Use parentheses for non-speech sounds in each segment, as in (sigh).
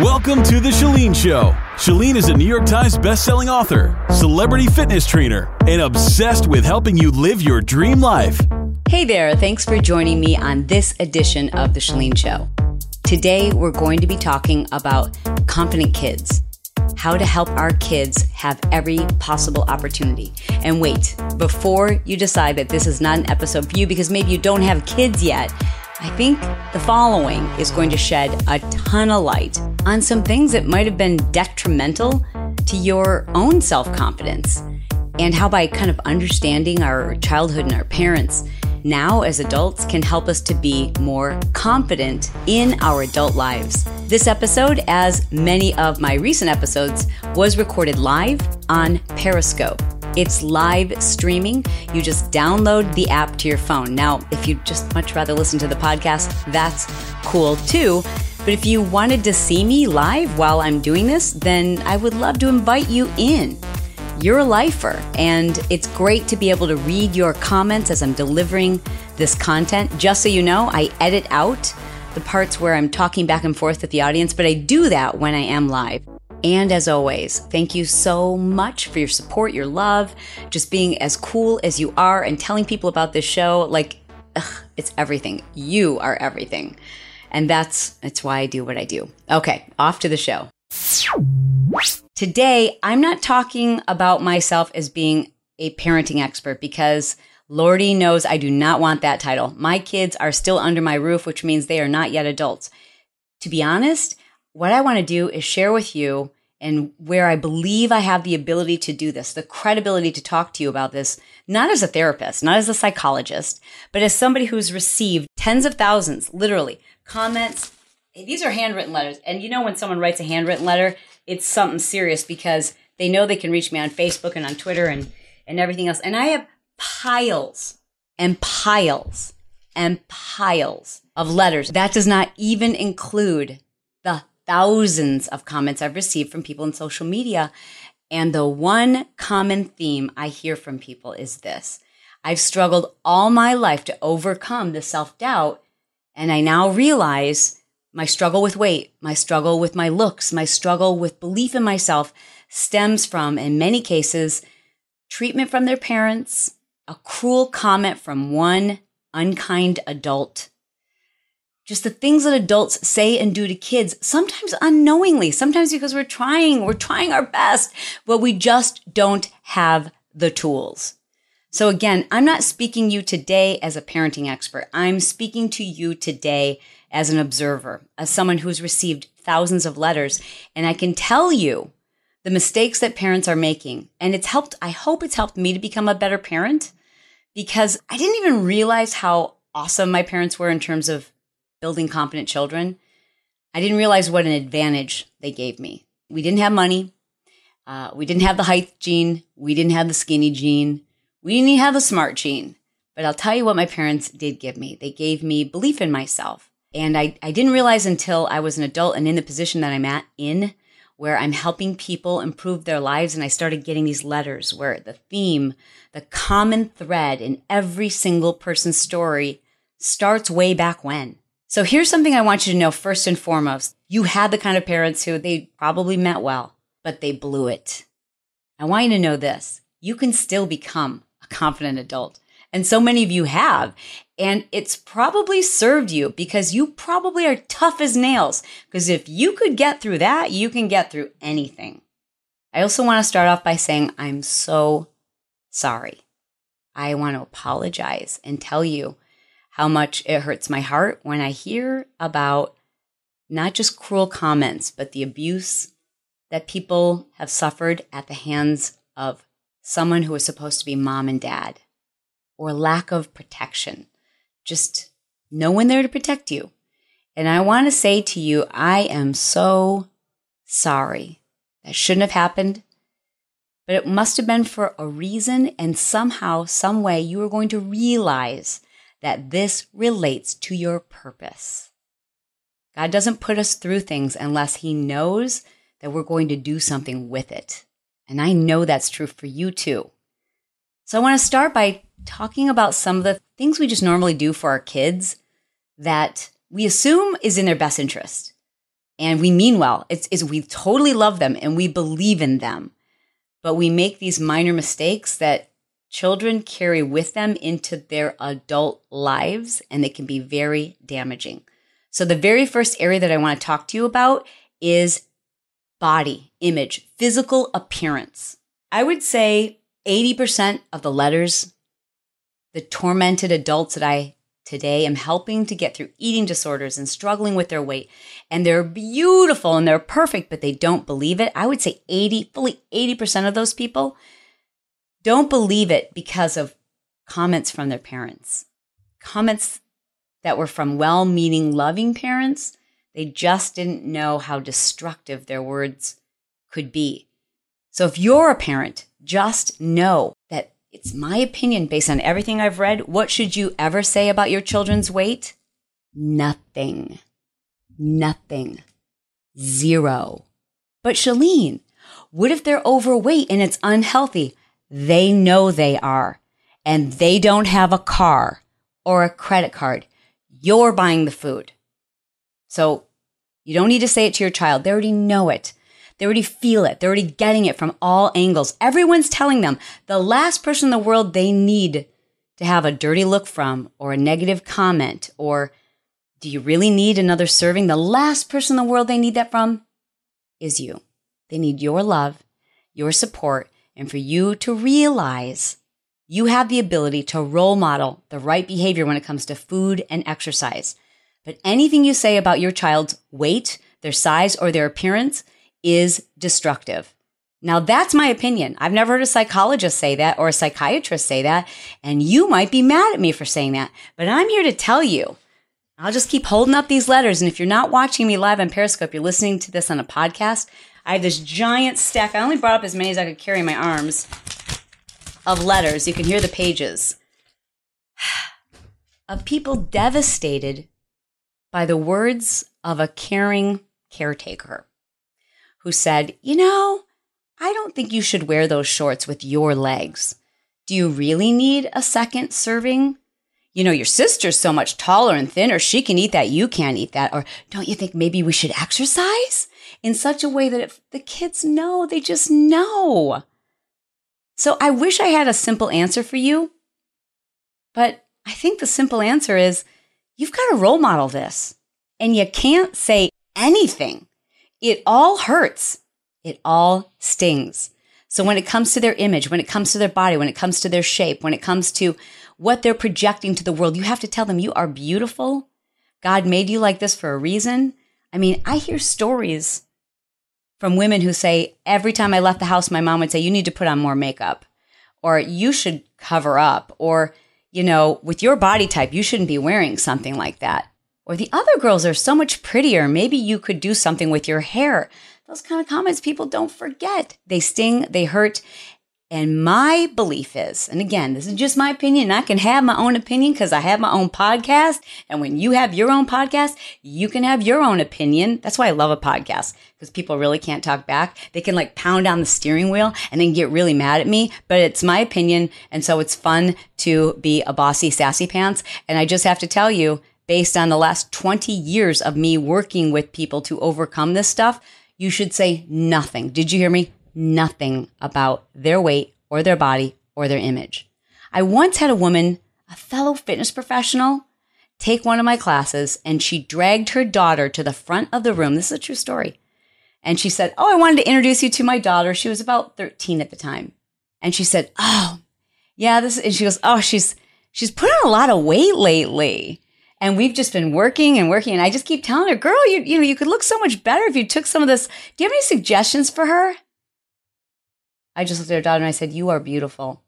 Welcome to The Chalene Show. Chalene is a New York Times bestselling author, celebrity fitness trainer, and obsessed with helping you live your dream life. Hey there, thanks for joining me on this edition of The Chalene Show. Today, we're going to be talking about confident kids, how to help our kids have every possible opportunity. And wait, before you decide that this is not an episode for you because maybe you don't have kids yet, I think the following is going to shed a ton of light on some things that might have been detrimental to your own self confidence, and how by kind of understanding our childhood and our parents, now as adults can help us to be more confident in our adult lives. This episode, as many of my recent episodes, was recorded live on Periscope. It's live streaming. You just download the app to your phone. Now, if you'd just much rather listen to the podcast, that's cool too. But if you wanted to see me live while I'm doing this, then I would love to invite you in. You're a lifer, and it's great to be able to read your comments as I'm delivering this content. Just so you know, I edit out the parts where I'm talking back and forth with the audience, but I do that when I am live. And as always, thank you so much for your support, your love, just being as cool as you are and telling people about this show. Like, ugh, it's everything. You are everything. And that's, that's why I do what I do. Okay, off to the show. Today, I'm not talking about myself as being a parenting expert because Lordy knows I do not want that title. My kids are still under my roof, which means they are not yet adults. To be honest, what I want to do is share with you and where I believe I have the ability to do this, the credibility to talk to you about this, not as a therapist, not as a psychologist, but as somebody who's received tens of thousands, literally, comments. These are handwritten letters. And you know, when someone writes a handwritten letter, it's something serious because they know they can reach me on Facebook and on Twitter and, and everything else. And I have piles and piles and piles of letters. That does not even include the thousands of comments I've received from people in social media. And the one common theme I hear from people is this I've struggled all my life to overcome the self doubt. And I now realize my struggle with weight, my struggle with my looks, my struggle with belief in myself stems from, in many cases, treatment from their parents, a cruel comment from one unkind adult, just the things that adults say and do to kids, sometimes unknowingly, sometimes because we're trying, we're trying our best, but we just don't have the tools. So again, I'm not speaking you today as a parenting expert. I'm speaking to you today as an observer, as someone who's received thousands of letters. And I can tell you the mistakes that parents are making. And it's helped, I hope it's helped me to become a better parent because I didn't even realize how awesome my parents were in terms of building competent children, I didn't realize what an advantage they gave me. We didn't have money. Uh, we didn't have the height gene. We didn't have the skinny gene. We didn't even have the smart gene. But I'll tell you what my parents did give me. They gave me belief in myself. And I, I didn't realize until I was an adult and in the position that I'm at in, where I'm helping people improve their lives. And I started getting these letters where the theme, the common thread in every single person's story starts way back when. So here's something I want you to know first and foremost. You had the kind of parents who they probably meant well, but they blew it. I want you to know this. You can still become a confident adult. And so many of you have. And it's probably served you because you probably are tough as nails. Because if you could get through that, you can get through anything. I also want to start off by saying I'm so sorry. I want to apologize and tell you how much it hurts my heart when I hear about not just cruel comments, but the abuse that people have suffered at the hands of someone who is supposed to be mom and dad, or lack of protection. Just no one there to protect you. And I want to say to you, I am so sorry. That shouldn't have happened. But it must have been for a reason, and somehow, some way, you are going to realize that this relates to your purpose. God doesn't put us through things unless He knows that we're going to do something with it. And I know that's true for you too. So I want to start by talking about some of the things we just normally do for our kids that we assume is in their best interest. And we mean well. It's, it's we totally love them and we believe in them. But we make these minor mistakes that children carry with them into their adult lives and they can be very damaging. So the very first area that I want to talk to you about is body image, physical appearance. I would say 80% of the letters the tormented adults that I today am helping to get through eating disorders and struggling with their weight. And they're beautiful and they're perfect, but they don't believe it. I would say 80, fully 80% of those people don't believe it because of comments from their parents, comments that were from well meaning, loving parents. They just didn't know how destructive their words could be. So if you're a parent, just know that it's my opinion based on everything I've read. What should you ever say about your children's weight? Nothing. Nothing. Zero. But Chalene, what if they're overweight and it's unhealthy? They know they are, and they don't have a car or a credit card. You're buying the food. So you don't need to say it to your child. They already know it. They already feel it. They're already getting it from all angles. Everyone's telling them the last person in the world they need to have a dirty look from or a negative comment or do you really need another serving? The last person in the world they need that from is you. They need your love, your support, and for you to realize you have the ability to role model the right behavior when it comes to food and exercise. But anything you say about your child's weight, their size, or their appearance is destructive. Now, that's my opinion. I've never heard a psychologist say that or a psychiatrist say that. And you might be mad at me for saying that, but I'm here to tell you. I'll just keep holding up these letters. And if you're not watching me live on Periscope, you're listening to this on a podcast. I have this giant stack. I only brought up as many as I could carry in my arms of letters. You can hear the pages (sighs) of people devastated by the words of a caring caretaker who said, You know, I don't think you should wear those shorts with your legs. Do you really need a second serving? You know, your sister's so much taller and thinner, she can eat that, you can't eat that. Or don't you think maybe we should exercise in such a way that if the kids know, they just know? So I wish I had a simple answer for you, but I think the simple answer is you've got to role model this. And you can't say anything it all hurts. It all stings. So when it comes to their image, when it comes to their body, when it comes to their shape, when it comes to what they're projecting to the world, you have to tell them you are beautiful. God made you like this for a reason. I mean, I hear stories from women who say every time I left the house, my mom would say, you need to put on more makeup or you should cover up or, you know, with your body type, you shouldn't be wearing something like that. Or the other girls are so much prettier. Maybe you could do something with your hair. Those kind of comments people don't forget. They sting, they hurt. And my belief is, and again, this is just my opinion. I can have my own opinion because I have my own podcast. And when you have your own podcast, you can have your own opinion. That's why I love a podcast because people really can't talk back. They can like pound on the steering wheel and then get really mad at me, but it's my opinion. And so it's fun to be a bossy, sassy pants. And I just have to tell you, based on the last 20 years of me working with people to overcome this stuff, you should say nothing. Did you hear me? Nothing about their weight or their body or their image. I once had a woman, a fellow fitness professional, take one of my classes and she dragged her daughter to the front of the room. This is a true story. And she said, Oh, I wanted to introduce you to my daughter. She was about 13 at the time. And she said, Oh, yeah, this, and she goes, Oh, she's, she's put on a lot of weight lately. And we've just been working and working. And I just keep telling her, girl, you, you know, you could look so much better if you took some of this. Do you have any suggestions for her? I just looked at her daughter and I said, You are beautiful.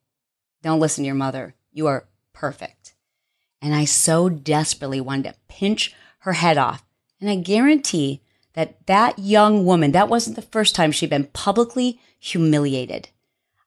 Don't listen to your mother. You are perfect. And I so desperately wanted to pinch her head off And I guarantee that that young woman, that wasn't the first time she'd been publicly humiliated.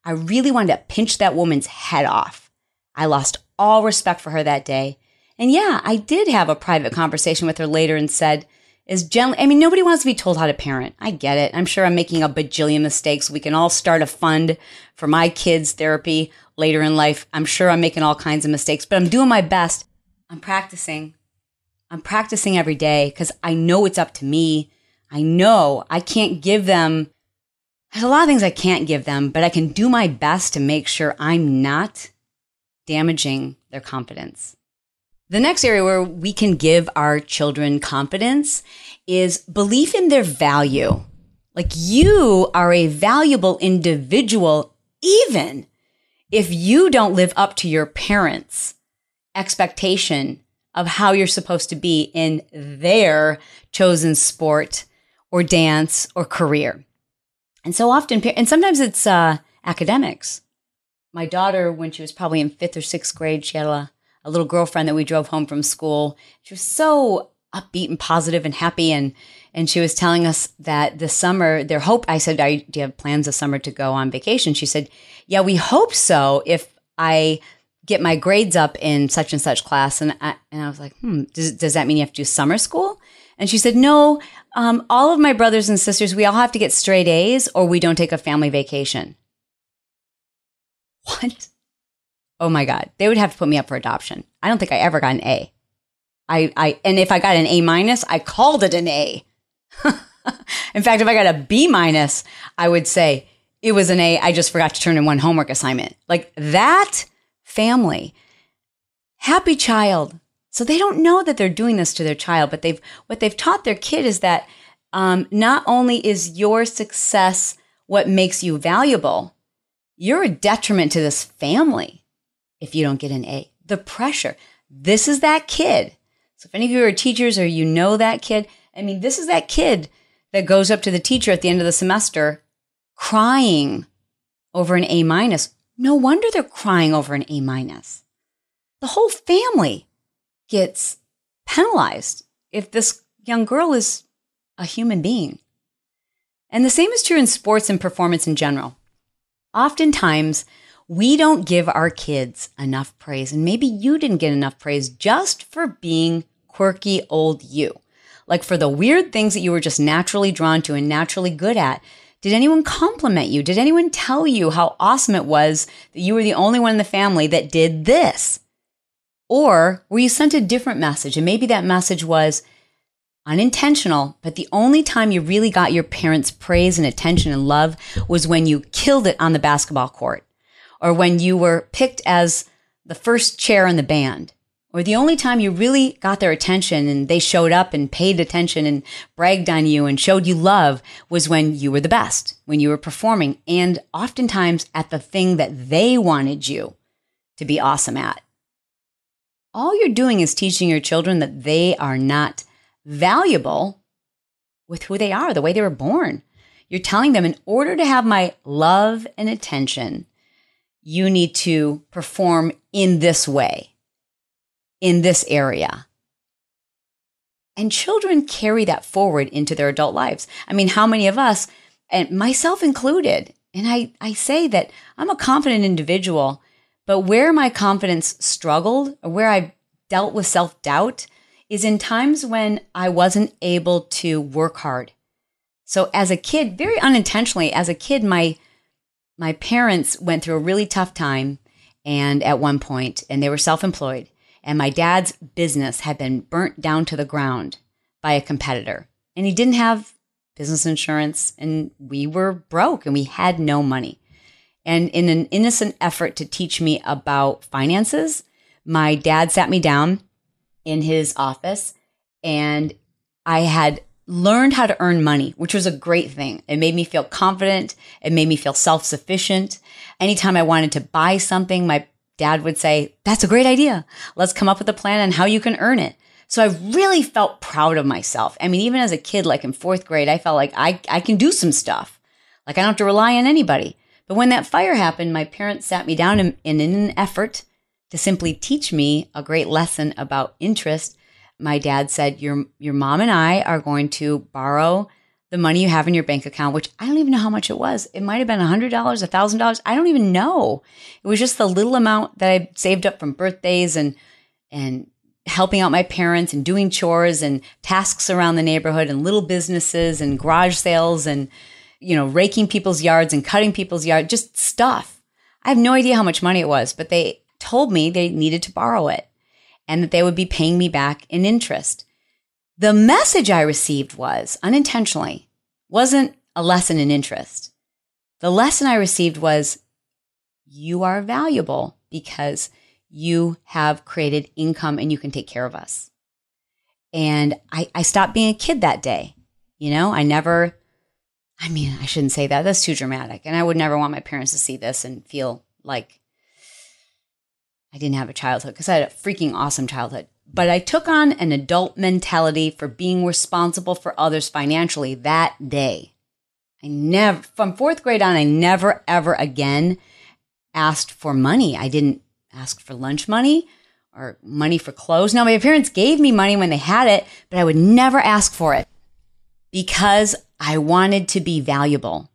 I really wanted to pinch that woman's head off. I lost all respect for her that day. And yeah, I did have a private conversation with her later and said, is gently, I mean, nobody wants to be told how to parent. I get it. I'm sure I'm making a bajillion mistakes. We can all start a fund for my kids' therapy later in life. I'm sure I'm making all kinds of mistakes, but I'm doing my best. I'm practicing. I'm practicing every day because I know it's up to me. I know I can't give them, there's a lot of things I can't give them, but I can do my best to make sure I'm not damaging their confidence. The next area where we can give our children confidence is belief in their value. Like you are a valuable individual, even if you don't live up to your parents' expectation of how you're supposed to be in their chosen sport or dance or career. And so often, and sometimes it's uh, academics. My daughter, when she was probably in fifth or sixth grade, she had a a little girlfriend that we drove home from school. She was so upbeat and positive and happy. And and she was telling us that this summer their hope I said do you have plans this summer to go on vacation? She said yeah we hope so if I get my grades up in such and such class. And I, and I was like hmm does, does that mean you have to do summer school? And she said no um, all of my brothers and sisters we all have to get straight A's or we don't take a family vacation. (laughs) What oh my God, they would have to put me up for adoption. I don't think I ever got an A. I, I, and if I got an A minus, I called it an A. (laughs) in fact, if I got a B minus, I would say it was an A. I just forgot to turn in one homework assignment. Like that family, happy child. So they don't know that they're doing this to their child, but they've, what they've taught their kid is that um, not only is your success what makes you valuable, you're a detriment to this family if you don't get an A. The pressure. This is that kid. So if any of you are teachers or you know that kid, I mean, this is that kid that goes up to the teacher at the end of the semester crying over an A minus. No wonder they're crying over an A minus. The whole family gets penalized if this young girl is a human being. And the same is true in sports and performance in general. Oftentimes, we don't give our kids enough praise. And maybe you didn't get enough praise just for being quirky old you. Like for the weird things that you were just naturally drawn to and naturally good at. Did anyone compliment you? Did anyone tell you how awesome it was that you were the only one in the family that did this? Or were you sent a different message? And maybe that message was unintentional, but the only time you really got your parents' praise and attention and love was when you killed it on the basketball court or when you were picked as the first chair in the band, or the only time you really got their attention and they showed up and paid attention and bragged on you and showed you love was when you were the best, when you were performing, and oftentimes at the thing that they wanted you to be awesome at. All you're doing is teaching your children that they are not valuable with who they are, the way they were born. You're telling them in order to have my love and attention, you need to perform in this way, in this area. And children carry that forward into their adult lives. I mean, how many of us, and myself included, and I, I say that I'm a confident individual, but where my confidence struggled or where I dealt with self doubt is in times when I wasn't able to work hard. So as a kid, very unintentionally, as a kid, my my parents went through a really tough time and at one point and they were self-employed and my dad's business had been burnt down to the ground by a competitor. And he didn't have business insurance and we were broke and we had no money. And in an innocent effort to teach me about finances my dad sat me down in his office and i had learned how to earn money, which was a great thing. It made me feel confident. It made me feel self sufficient. Anytime I wanted to buy something, my dad would say, that's a great idea. Let's come up with a plan on how you can earn it. So I really felt proud of myself. I mean, even as a kid, like in fourth grade, I felt like I, I can do some stuff. Like I don't have to rely on anybody. But when that fire happened, my parents sat me down in, in an effort to simply teach me a great lesson about interest my dad said, Your your mom and I are going to borrow the money you have in your bank account, which I don't even know how much it was. It might have been $100, $1,000. I don't even know. It was just the little amount that I saved up from birthdays and, and helping out my parents and doing chores and tasks around the neighborhood and little businesses and garage sales and, you know, raking people's yards and cutting people's yard, just stuff. I have no idea how much money it was, but they told me they needed to borrow it and that they would be paying me back in interest. The message I received was unintentionally, wasn't a lesson in interest. The lesson I received was you are valuable because you have created income and you can take care of us. And I, I stopped being a kid that day. You know, I never, I mean, I shouldn't say that. That's too dramatic. And I would never want my parents to see this and feel like I didn't have a childhood because I had a freaking awesome childhood. But I took on an adult mentality for being responsible for others financially that day. I never, from fourth grade on, I never ever again asked for money. I didn't ask for lunch money or money for clothes. Now, my parents gave me money when they had it, but I would never ask for it because I wanted to be valuable.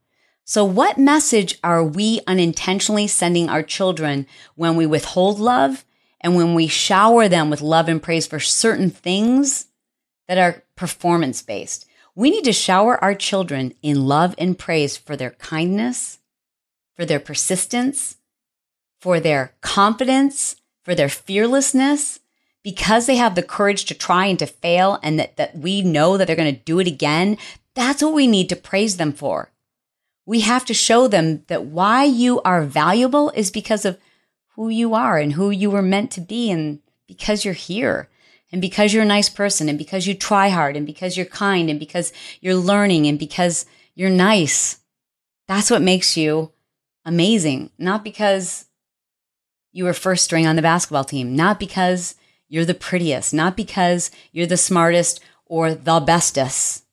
So, what message are we unintentionally sending our children when we withhold love and when we shower them with love and praise for certain things that are performance based? We need to shower our children in love and praise for their kindness, for their persistence, for their confidence, for their fearlessness, because they have the courage to try and to fail and that, that we know that they're going to do it again. That's what we need to praise them for we have to show them that why you are valuable is because of who you are and who you were meant to be and because you're here and because you're a nice person and because you try hard and because you're kind and because you're learning and because you're nice. That's what makes you amazing, not because you were first string on the basketball team, not because you're the prettiest, not because you're the smartest or the bestest.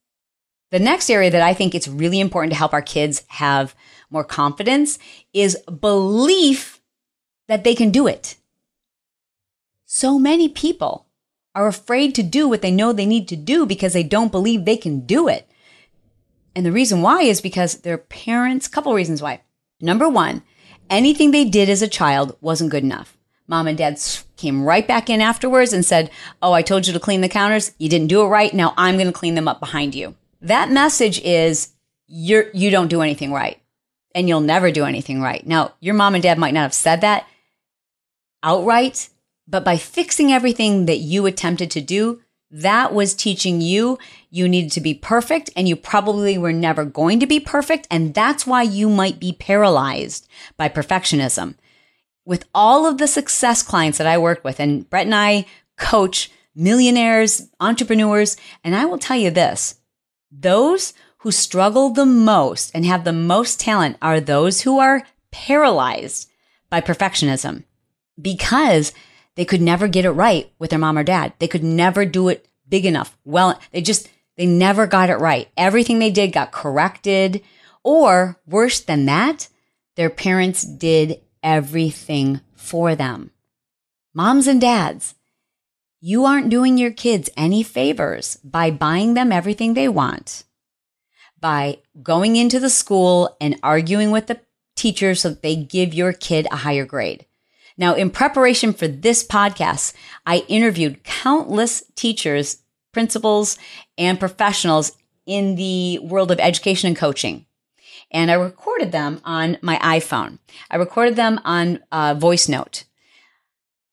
The next area that I think it's really important to help our kids have more confidence is belief that they can do it. So many people are afraid to do what they know they need to do because they don't believe they can do it. And the reason why is because their parents, couple reasons why. Number one, anything they did as a child wasn't good enough. Mom and dad came right back in afterwards and said, Oh, I told you to clean the counters. You didn't do it right. Now I'm going to clean them up behind you. That message is you're, you don't do anything right and you'll never do anything right. Now, your mom and dad might not have said that outright, but by fixing everything that you attempted to do, that was teaching you you needed to be perfect and you probably were never going to be perfect. And that's why you might be paralyzed by perfectionism. With all of the success clients that I work with, and Brett and I coach millionaires, entrepreneurs, and I will tell you this those who struggle the most and have the most talent are those who are paralyzed by perfectionism because they could never get it right with their mom or dad. They could never do it big enough. Well, they just, they never got it right. Everything they did got corrected. Or worse than that, their parents did everything for them. Moms and dads, you aren't doing your kids any favors by buying them everything they want, by going into the school and arguing with the teacher so that they give your kid a higher grade. Now, in preparation for this podcast, I interviewed countless teachers, principals, and professionals in the world of education and coaching. And I recorded them on my iPhone. I recorded them on a voice note.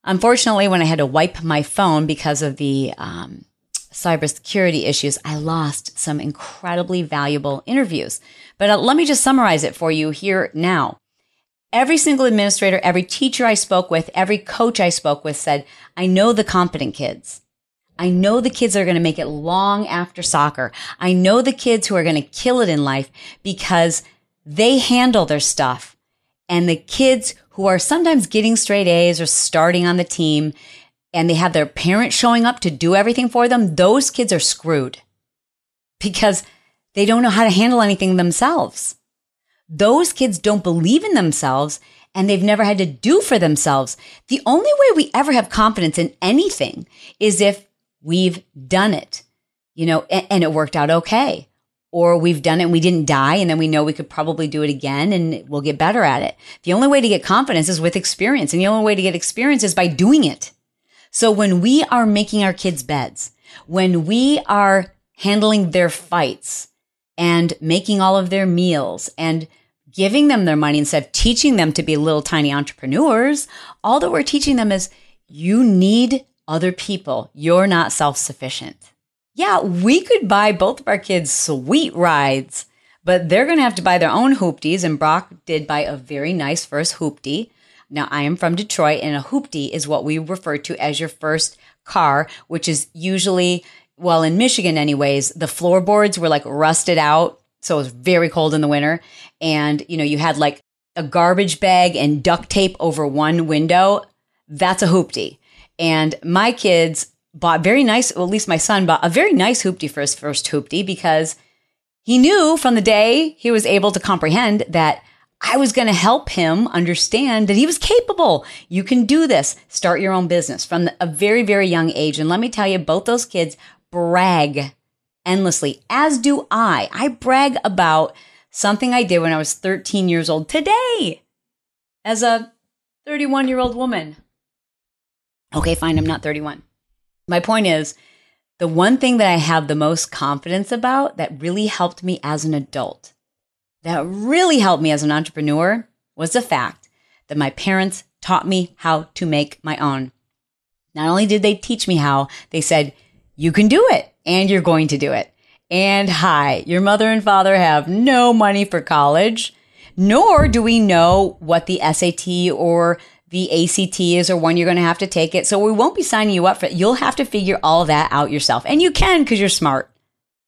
Unfortunately, when I had to wipe my phone because of the um, cybersecurity issues, I lost some incredibly valuable interviews. But uh, let me just summarize it for you here now. Every single administrator, every teacher I spoke with, every coach I spoke with said, I know the competent kids. I know the kids are going to make it long after soccer. I know the kids who are going to kill it in life because they handle their stuff. And the kids who are sometimes getting straight A's or starting on the team and they have their parents showing up to do everything for them, those kids are screwed because they don't know how to handle anything themselves. Those kids don't believe in themselves and they've never had to do for themselves. The only way we ever have confidence in anything is if we've done it, you know, and, and it worked out okay. Or we've done it and we didn't die, and then we know we could probably do it again and we'll get better at it. The only way to get confidence is with experience, and the only way to get experience is by doing it. So when we are making our kids' beds, when we are handling their fights and making all of their meals and giving them their money instead of teaching them to be little tiny entrepreneurs, all that we're teaching them is you need other people. You're not self sufficient. Yeah, we could buy both of our kids sweet rides, but they're going to have to buy their own hoopties. And Brock did buy a very nice first hoopty. Now, I am from Detroit, and a hoopty is what we refer to as your first car, which is usually, well, in Michigan, anyways, the floorboards were like rusted out. So it was very cold in the winter. And, you know, you had like a garbage bag and duct tape over one window. That's a hoopty. And my kids bought very nice, well, at least my son bought a very nice hoopty for his first hoopty because he knew from the day he was able to comprehend that I was going to help him understand that he was capable. You can do this. Start your own business from a very, very young age. And let me tell you, both those kids brag endlessly, as do I. I brag about something I did when I was 13 years old today as a 31 year old woman. Okay, fine, I'm not 31. My point is the one thing that I have the most confidence about that really helped me as an adult, that really helped me as an entrepreneur, was the fact that my parents taught me how to make my own. Not only did they teach me how, they said, you can do it and you're going to do it. And hi, your mother and father have no money for college, nor do we know what the SAT or the ACT is or when you're going to have to take it. So we won't be signing you up for it. You'll have to figure all that out yourself. And you can because you're smart.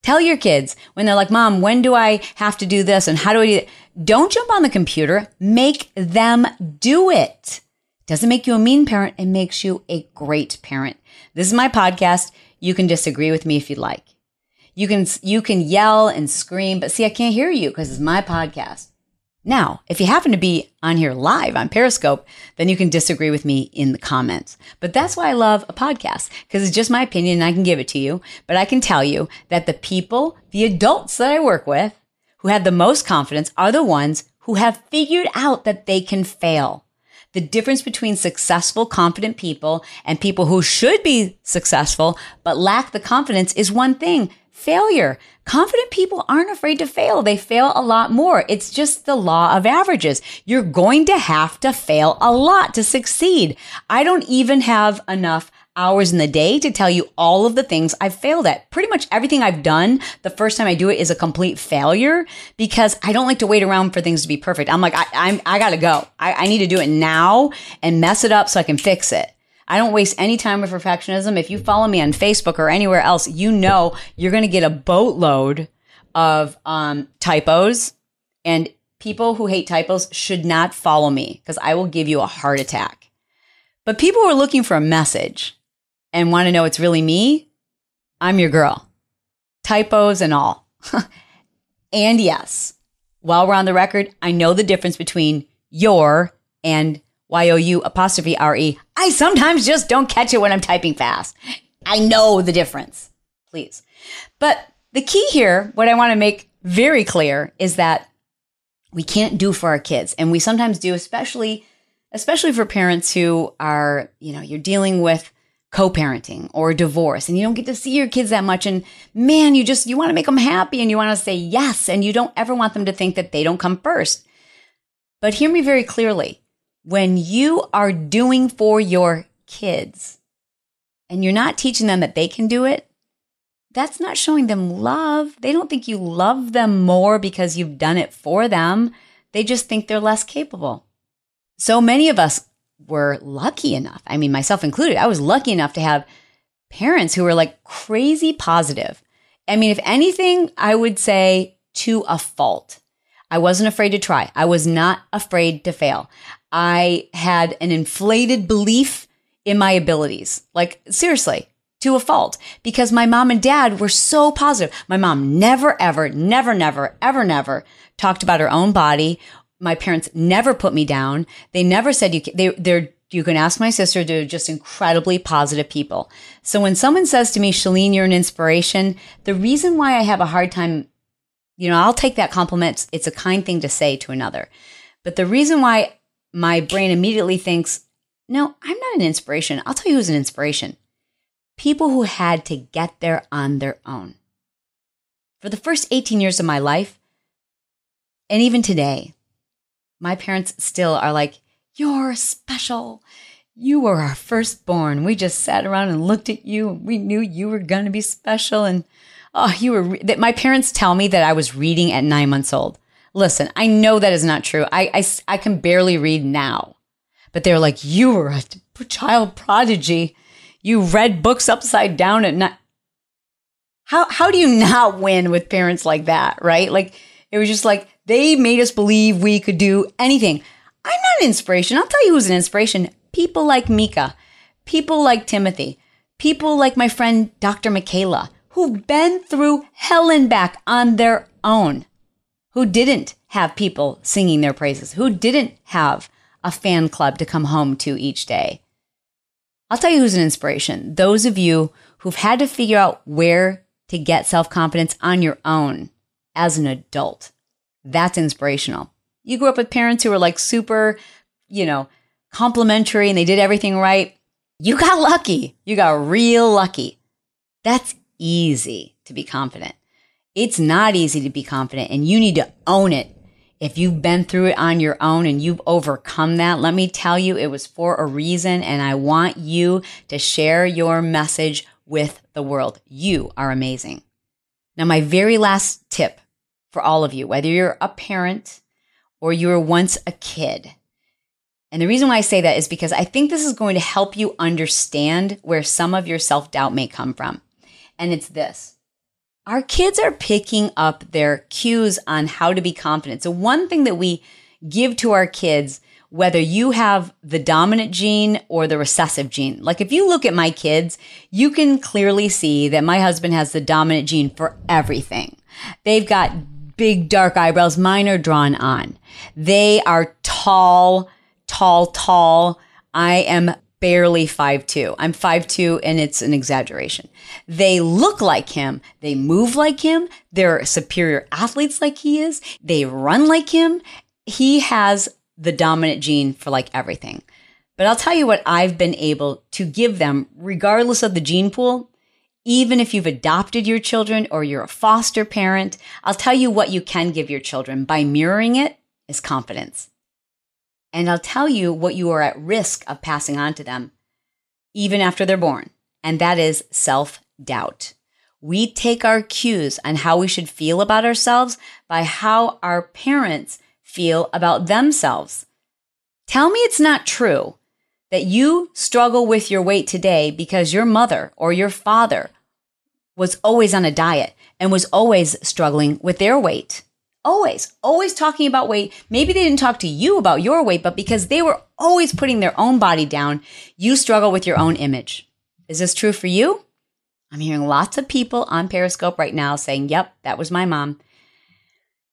Tell your kids when they're like, Mom, when do I have to do this? And how do I do it? Don't jump on the computer. Make them do it. Doesn't make you a mean parent. It makes you a great parent. This is my podcast. You can disagree with me if you'd like. You can, you can yell and scream, but see, I can't hear you because it's my podcast. Now, if you happen to be on here live on Periscope, then you can disagree with me in the comments. But that's why I love a podcast because it's just my opinion and I can give it to you. But I can tell you that the people, the adults that I work with who have the most confidence are the ones who have figured out that they can fail. The difference between successful, confident people and people who should be successful but lack the confidence is one thing failure. Confident people aren't afraid to fail. They fail a lot more. It's just the law of averages. You're going to have to fail a lot to succeed. I don't even have enough hours in the day to tell you all of the things I've failed at. Pretty much everything I've done the first time I do it is a complete failure because I don't like to wait around for things to be perfect. I'm like, I, I'm, I gotta go. I, I need to do it now and mess it up so I can fix it. I don't waste any time with perfectionism. If you follow me on Facebook or anywhere else, you know you're going to get a boatload of um, typos, and people who hate typos should not follow me because I will give you a heart attack. But people who are looking for a message and want to know it's really me, I'm your girl. Typos and all. (laughs) and yes, while we're on the record, I know the difference between your and Y O U apostrophe R E. I sometimes just don't catch it when I'm typing fast. I know the difference. Please. But the key here, what I want to make very clear is that we can't do for our kids. And we sometimes do, especially, especially for parents who are, you know, you're dealing with co-parenting or divorce and you don't get to see your kids that much and man you just you want to make them happy and you want to say yes and you don't ever want them to think that they don't come first but hear me very clearly when you are doing for your kids and you're not teaching them that they can do it, that's not showing them love. They don't think you love them more because you've done it for them. They just think they're less capable. So many of us were lucky enough. I mean, myself included. I was lucky enough to have parents who were like crazy positive. I mean, if anything, I would say to a fault. I wasn't afraid to try. I was not afraid to fail. I had an inflated belief in my abilities. Like, seriously, to a fault because my mom and dad were so positive. My mom never, ever, never, never, ever, never talked about her own body. My parents never put me down. They never said you, they, their you can ask my sister, they're just incredibly positive people. So when someone says to me, Chalene, you're an inspiration, the reason why I have a hard time, you know, I'll take that compliment. It's a kind thing to say to another. But the reason why my brain immediately thinks, no, I'm not an inspiration. I'll tell you who's an inspiration. People who had to get there on their own. For the first 18 years of my life, and even today, my parents still are like, You're special. You were our firstborn. We just sat around and looked at you we knew you were going to be special. And oh, you were, re- that my parents tell me that I was reading at nine months old. Listen, I know that is not true. I, I, I can barely read now, but they're like, You were a child prodigy. You read books upside down at night. How, how do you not win with parents like that, right? Like, it was just like, they made us believe we could do anything. I'm not an inspiration. I'll tell you who's an inspiration. People like Mika, people like Timothy, people like my friend Dr. Michaela, who've been through hell and back on their own, who didn't have people singing their praises, who didn't have a fan club to come home to each day. I'll tell you who's an inspiration. Those of you who've had to figure out where to get self confidence on your own as an adult. That's inspirational. You grew up with parents who were like super, you know, complimentary and they did everything right. You got lucky. You got real lucky. That's easy to be confident. It's not easy to be confident and you need to own it. If you've been through it on your own and you've overcome that, let me tell you, it was for a reason. And I want you to share your message with the world. You are amazing. Now, my very last tip for all of you, whether you're a parent or you were once a kid. And the reason why I say that is because I think this is going to help you understand where some of your self doubt may come from. And it's this our kids are picking up their cues on how to be confident. So, one thing that we give to our kids, whether you have the dominant gene or the recessive gene, like if you look at my kids, you can clearly see that my husband has the dominant gene for everything. They've got big dark eyebrows. Mine are drawn on. They are tall, tall, tall. I am barely five two. I'm five two, and it's an exaggeration. They look like him. They move like him. They're superior athletes like he is. They run like him. He has the dominant gene for like everything. But I'll tell you what I've been able to give them, regardless of the gene pool, even if you've adopted your children or you're a foster parent, I'll tell you what you can give your children by mirroring it is confidence. And I'll tell you what you are at risk of passing on to them, even after they're born, and that is self doubt. We take our cues on how we should feel about ourselves by how our parents feel about themselves. Tell me it's not true that you struggle with your weight today because your mother or your father was always on a diet and was always struggling with their weight. Always, always talking about weight. Maybe they didn't talk to you about your weight, but because they were always putting their own body down, you struggle with your own image. Is this true for you? I'm hearing lots of people on Periscope right now saying, Yep, that was my mom.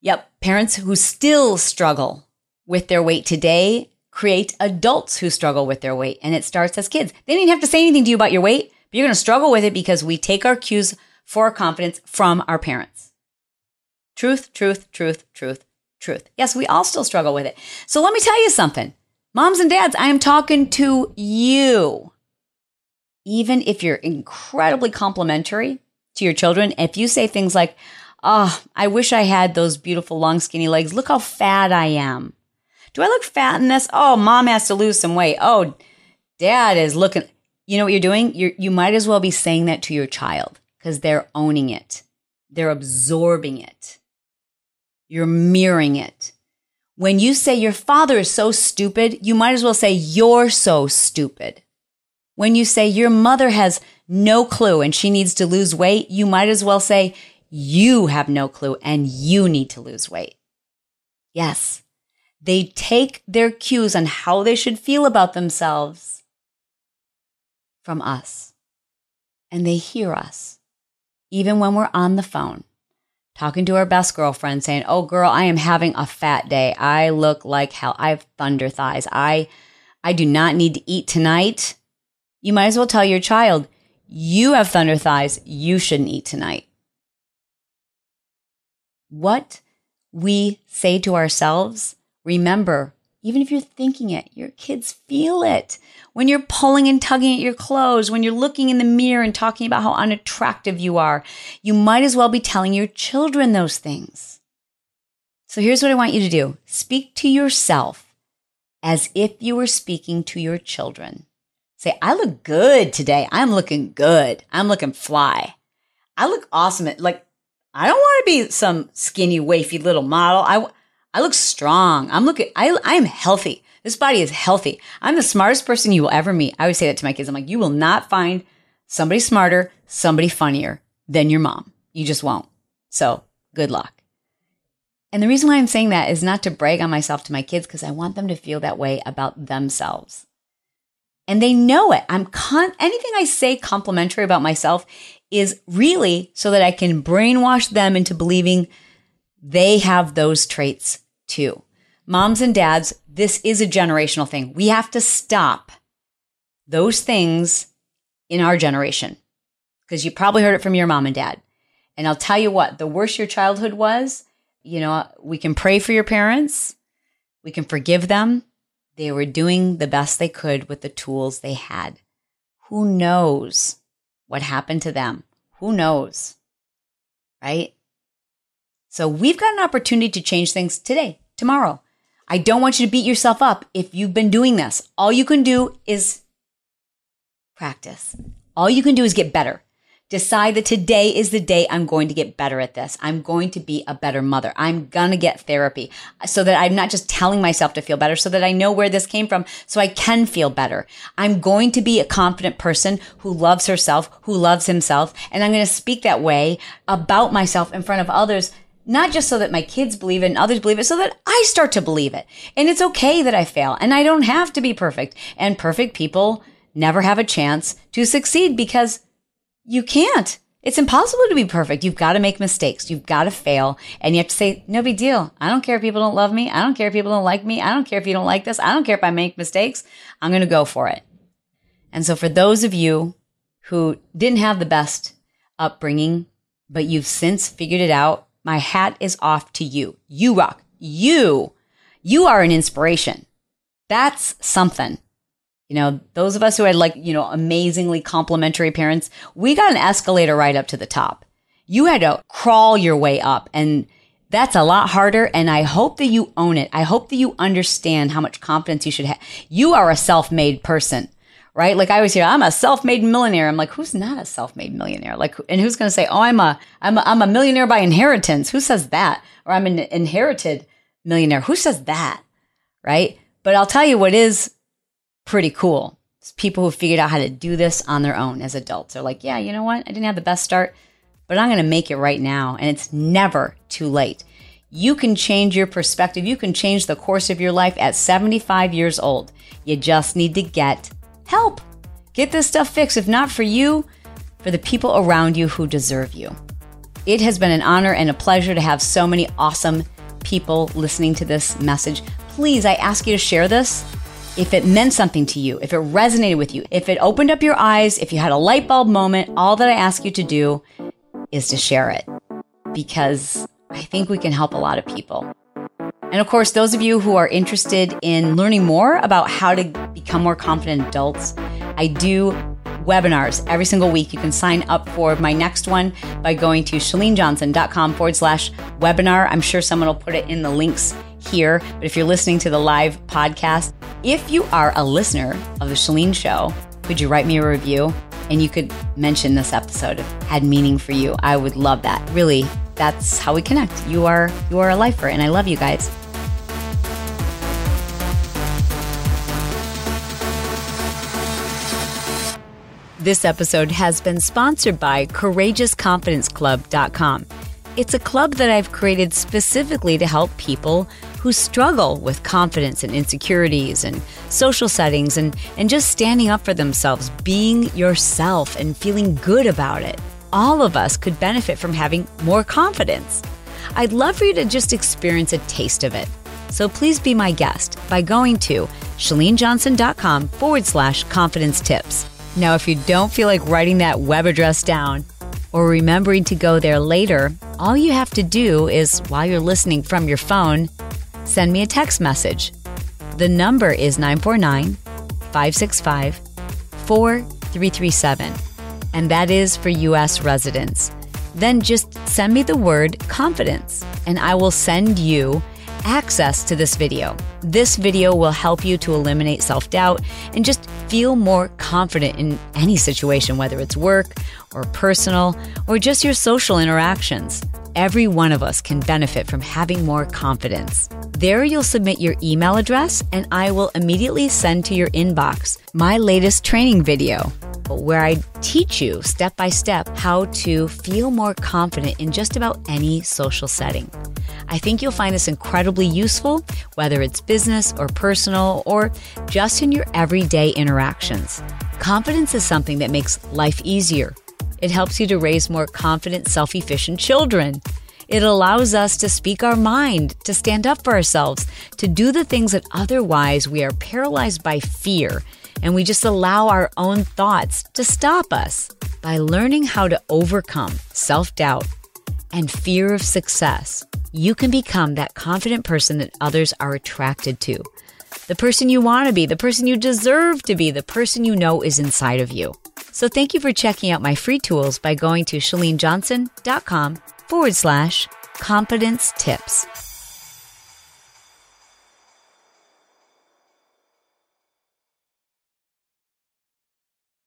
Yep, parents who still struggle with their weight today create adults who struggle with their weight. And it starts as kids. They didn't have to say anything to you about your weight. But you're going to struggle with it because we take our cues for our confidence from our parents. Truth, truth, truth, truth, truth. Yes, we all still struggle with it. So let me tell you something. Moms and dads, I am talking to you. Even if you're incredibly complimentary to your children, if you say things like, Oh, I wish I had those beautiful long skinny legs. Look how fat I am. Do I look fat in this? Oh, mom has to lose some weight. Oh, dad is looking you know what you're doing? you you might as well be saying that to your child because they're owning it. They're absorbing it. You're mirroring it. When you say your father is so stupid, you might as well say you're so stupid. When you say your mother has no clue and she needs to lose weight, you might as well say you have no clue and you need to lose weight. Yes, they take their cues on how they should feel about themselves from us. And they hear us, even when we're on the phone, talking to our best girlfriend, saying, Oh, girl, I am having a fat day. I look like hell. I have thunder thighs. I, I do not need to eat tonight, you might as well tell your child, you have thunder thighs, you shouldn't eat tonight. What we say to ourselves, remember, even if you're thinking it, your kids feel it. When you're pulling and tugging at your clothes, when you're looking in the mirror and talking about how unattractive you are, you might as well be telling your children those things. So here's what I want you to do speak to yourself as if you were speaking to your children. Say, I look good today. I'm looking good. I'm looking fly. I look awesome. Like, I don't want to be some skinny, wafy little model. I, I look strong. I'm looking, I, I am healthy. This body is healthy. I'm the smartest person you will ever meet. I always say that to my kids. I'm like, you will not find somebody smarter, somebody funnier than your mom. You just won't. So good luck. And the reason why I'm saying that is not to brag on myself to my kids because I want them to feel that way about themselves. And they know it. I'm con- anything I say complimentary about myself is really so that I can brainwash them into believing they have those traits too. Moms and dads, this is a generational thing. We have to stop those things in our generation because you probably heard it from your mom and dad. And I'll tell you what, the worse your childhood was, you know, we can pray for your parents, we can forgive them. They were doing the best they could with the tools they had. Who knows what happened to them? Who knows? Right? So we've got an opportunity to change things today, tomorrow. I don't want you to beat yourself up if you've been doing this. All you can do is practice. All you can do is get better. Decide that today is the day I'm going to get better at this. I'm going to be a better mother. I'm going to get therapy so that I'm not just telling myself to feel better, so that I know where this came from so I can feel better. I'm going to be a confident person who loves herself, who loves himself. And I'm going to speak that way about myself in front of others not just so that my kids believe it and others believe it, so that I start to believe it. And it's okay that I fail and I don't have to be perfect. And perfect people never have a chance to succeed because you can't. It's impossible to be perfect. You've got to make mistakes. You've got to fail. And you have to say, no big deal. I don't care if people don't love me. I don't care if people don't like me. I don't care if you don't like this. I don't care if I make mistakes. I'm going to go for it. And so for those of you who didn't have the best upbringing, but you've since figured it out my hat is off to you. You rock. You, you are an inspiration. That's something. You know, those of us who had like, you know, amazingly complimentary parents, we got an escalator right up to the top. You had to crawl your way up and that's a lot harder. And I hope that you own it. I hope that you understand how much confidence you should have. You are a self-made person right? Like I always hear, I'm a self-made millionaire. I'm like, who's not a self-made millionaire? Like, and who's going to say, oh, I'm a, I'm a, I'm a millionaire by inheritance. Who says that? Or I'm an inherited millionaire. Who says that? Right? But I'll tell you what is pretty cool. It's people who figured out how to do this on their own as adults. They're like, yeah, you know what? I didn't have the best start, but I'm going to make it right now. And it's never too late. You can change your perspective. You can change the course of your life at 75 years old. You just need to get help. Get this stuff fixed, if not for you, for the people around you who deserve you. It has been an honor and a pleasure to have so many awesome people listening to this message. Please, I ask you to share this. If it meant something to you, if it resonated with you, if it opened up your eyes, if you had a light bulb moment, all that I ask you to do is to share it because I think we can help a lot of people. And of course, those of you who are interested in learning more about how to become more confident adults, I do webinars every single week. You can sign up for my next one by going to chalenejohnson.com forward slash webinar. I'm sure someone will put it in the links here. But if you're listening to the live podcast, if you are a listener of the Chalene Show, could you write me a review? And you could mention this episode had meaning for you. I would love that. Really, that's how we connect. You are you are a lifer, and I love you guys. This episode has been sponsored by CourageousConfidenceClub.com. It's a club that I've created specifically to help people who struggle with confidence and insecurities and social settings and, and just standing up for themselves, being yourself and feeling good about it. All of us could benefit from having more confidence. I'd love for you to just experience a taste of it. So please be my guest by going to chalenejohnson.com forward slash confidence tips. Now, if you don't feel like writing that web address down or remembering to go there later, all you have to do is, while you're listening from your phone, send me a text message. The number is 949 565 4337, and that is for U.S. residents. Then just send me the word confidence, and I will send you access to this video. This video will help you to eliminate self doubt and just feel more confident in any situation, whether it's work or personal or just your social interactions. Every one of us can benefit from having more confidence. There, you'll submit your email address, and I will immediately send to your inbox my latest training video where I teach you step by step how to feel more confident in just about any social setting. I think you'll find this incredibly useful, whether it's business or personal or just in your everyday interactions. Confidence is something that makes life easier. It helps you to raise more confident, self efficient children. It allows us to speak our mind, to stand up for ourselves, to do the things that otherwise we are paralyzed by fear and we just allow our own thoughts to stop us. By learning how to overcome self doubt and fear of success, you can become that confident person that others are attracted to. The person you want to be, the person you deserve to be, the person you know is inside of you. So thank you for checking out my free tools by going to chalenejohnson.com forward slash confidence tips.